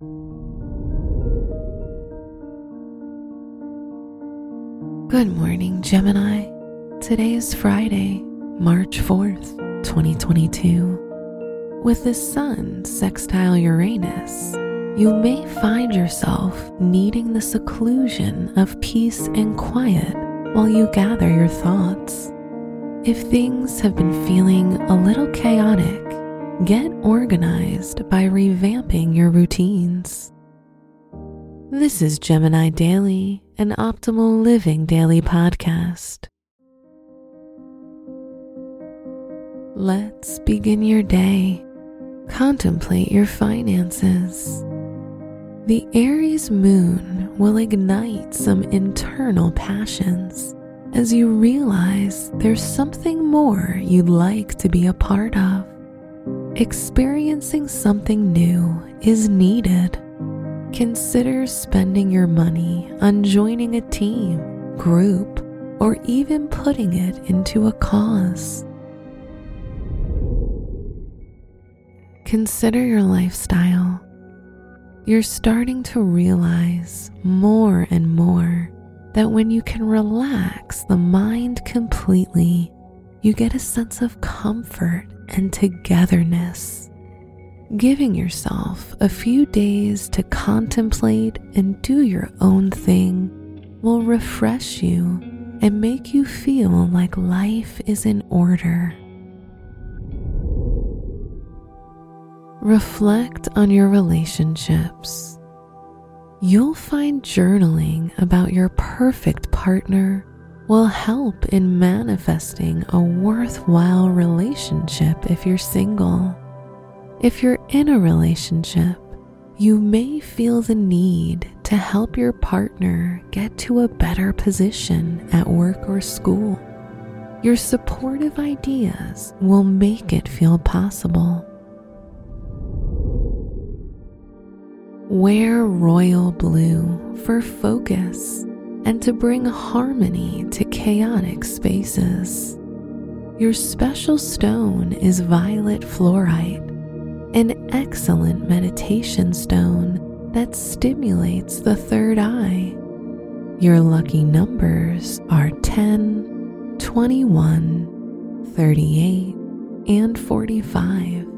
Good morning, Gemini. Today is Friday, March 4th, 2022. With the Sun sextile Uranus, you may find yourself needing the seclusion of peace and quiet while you gather your thoughts. If things have been feeling a little chaotic, get organized by revamping your routines. This is Gemini Daily, an optimal living daily podcast. Let's begin your day. Contemplate your finances. The Aries moon will ignite some internal passions as you realize there's something more you'd like to be a part of. Experiencing something new is needed Consider spending your money on joining a team, group, or even putting it into a cause. Consider your lifestyle. You're starting to realize more and more that when you can relax the mind completely, you get a sense of comfort and togetherness giving yourself a few days to contemplate and do your own thing will refresh you and make you feel like life is in order. Reflect on your relationships. You'll find journaling about your perfect partner will help in manifesting a worthwhile relationship if you're single. If you're in a relationship, you may feel the need to help your partner get to a better position at work or school. Your supportive ideas will make it feel possible. Wear royal blue for focus and to bring harmony to chaotic spaces. Your special stone is violet fluorite an excellent meditation stone that stimulates the third eye. Your lucky numbers are 10, 21, 38, and 45.